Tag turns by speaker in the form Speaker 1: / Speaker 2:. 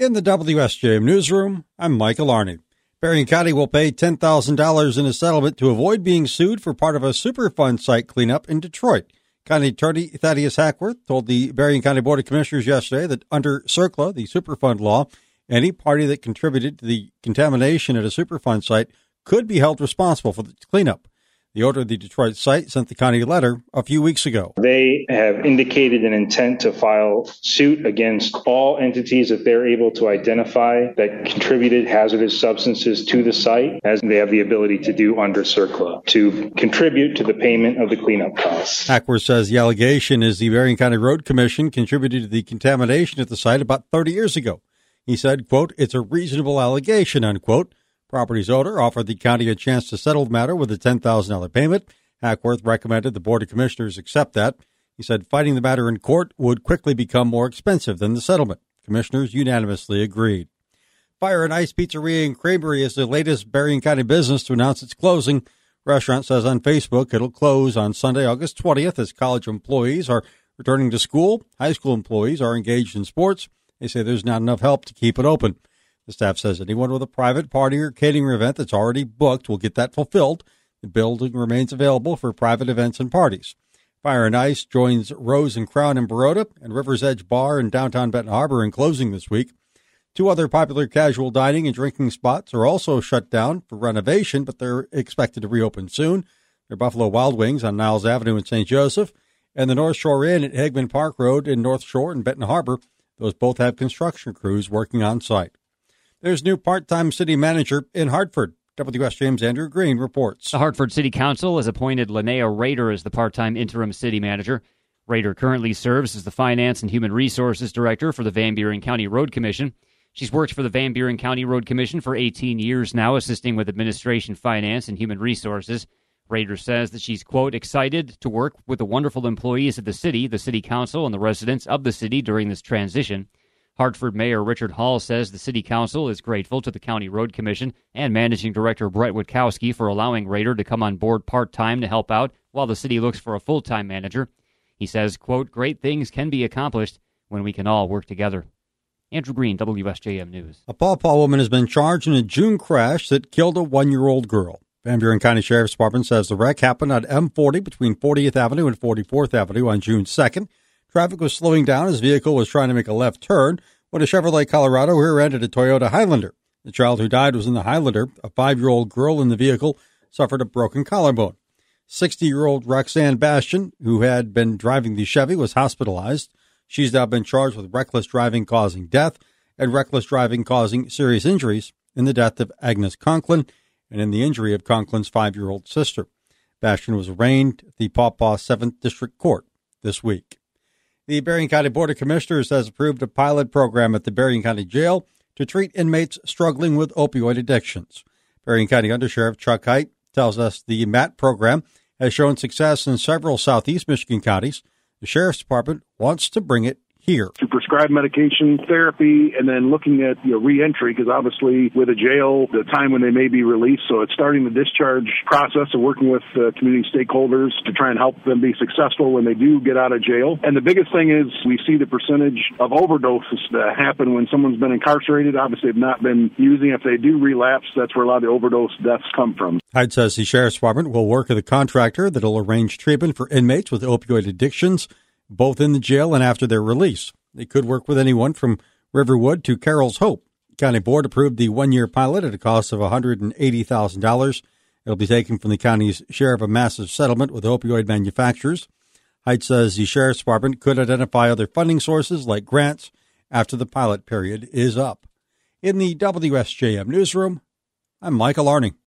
Speaker 1: In the WSJM newsroom, I'm Michael Arney. Berrien County will pay $10,000 in a settlement to avoid being sued for part of a Superfund site cleanup in Detroit. County Attorney Thaddeus Hackworth told the Berrien County Board of Commissioners yesterday that under CERCLA, the Superfund law, any party that contributed to the contamination at a Superfund site could be held responsible for the cleanup. The owner of the Detroit site sent the county a letter a few weeks ago.
Speaker 2: They have indicated an intent to file suit against all entities that they're able to identify that contributed hazardous substances to the site, as they have the ability to do under CERCLA, to contribute to the payment of the cleanup costs.
Speaker 1: Hackworth says the allegation is the Berrien County Road Commission contributed to the contamination at the site about 30 years ago. He said, quote, it's a reasonable allegation, unquote. Property's owner offered the county a chance to settle the matter with a $10,000 payment. Hackworth recommended the Board of Commissioners accept that. He said fighting the matter in court would quickly become more expensive than the settlement. Commissioners unanimously agreed. Fire and Ice Pizzeria and Creamery is the latest Berrien County business to announce its closing. Restaurant says on Facebook it'll close on Sunday, August 20th, as college employees are returning to school. High school employees are engaged in sports. They say there's not enough help to keep it open. The staff says anyone with a private party or catering event that's already booked will get that fulfilled. The building remains available for private events and parties. Fire and Ice joins Rose and Crown in Baroda and River's Edge Bar in downtown Benton Harbor in closing this week. Two other popular casual dining and drinking spots are also shut down for renovation, but they're expected to reopen soon. They're Buffalo Wild Wings on Niles Avenue in St. Joseph and the North Shore Inn at Hagman Park Road in North Shore and Benton Harbor. Those both have construction crews working on site. There's new part-time city manager in Hartford. WSJM's Andrew Green reports.
Speaker 3: The Hartford City Council has appointed Linnea Rader as the part-time interim city manager. Rader currently serves as the Finance and Human Resources Director for the Van Buren County Road Commission. She's worked for the Van Buren County Road Commission for 18 years now, assisting with administration, finance, and human resources. Rader says that she's, quote, excited to work with the wonderful employees of the city, the city council, and the residents of the city during this transition. Hartford Mayor Richard Hall says the City Council is grateful to the County Road Commission and Managing Director Brett Witkowski for allowing Rader to come on board part time to help out while the city looks for a full time manager. He says, quote, great things can be accomplished when we can all work together. Andrew Green, WSJM News.
Speaker 1: A Paw Paw woman has been charged in a June crash that killed a one year old girl. Van Buren County Sheriff's Department says the wreck happened on M40 between 40th Avenue and 44th Avenue on June 2nd. Traffic was slowing down as vehicle was trying to make a left turn when a Chevrolet Colorado rear-ended a Toyota Highlander. The child who died was in the Highlander. A five-year-old girl in the vehicle suffered a broken collarbone. 60-year-old Roxanne Bastian, who had been driving the Chevy, was hospitalized. She's now been charged with reckless driving causing death and reckless driving causing serious injuries in the death of Agnes Conklin and in the injury of Conklin's five-year-old sister. Bastian was arraigned at the Paw Paw 7th District Court this week. The Berrien County Board of Commissioners has approved a pilot program at the Berrien County Jail to treat inmates struggling with opioid addictions. Berrien County Undersheriff Chuck Heit tells us the MAT program has shown success in several southeast Michigan counties. The Sheriff's Department wants to bring it here.
Speaker 4: To prescribe medication therapy and then looking at you know, reentry because obviously with a jail, the time when they may be released. So it's starting the discharge process of working with uh, community stakeholders to try and help them be successful when they do get out of jail. And the biggest thing is we see the percentage of overdoses that happen when someone's been incarcerated. Obviously, they've not been using. If they do relapse, that's where a lot of the overdose deaths come from.
Speaker 1: Heit says the Sheriff's Department will work with a contractor that will arrange treatment for inmates with opioid addictions both in the jail and after their release. They could work with anyone from Riverwood to Carroll's Hope. County Board approved the one year pilot at a cost of $180,000. It'll be taken from the county's share of a massive settlement with opioid manufacturers. Heit says the Sheriff's Department could identify other funding sources like grants after the pilot period is up. In the WSJM newsroom, I'm Michael Arning.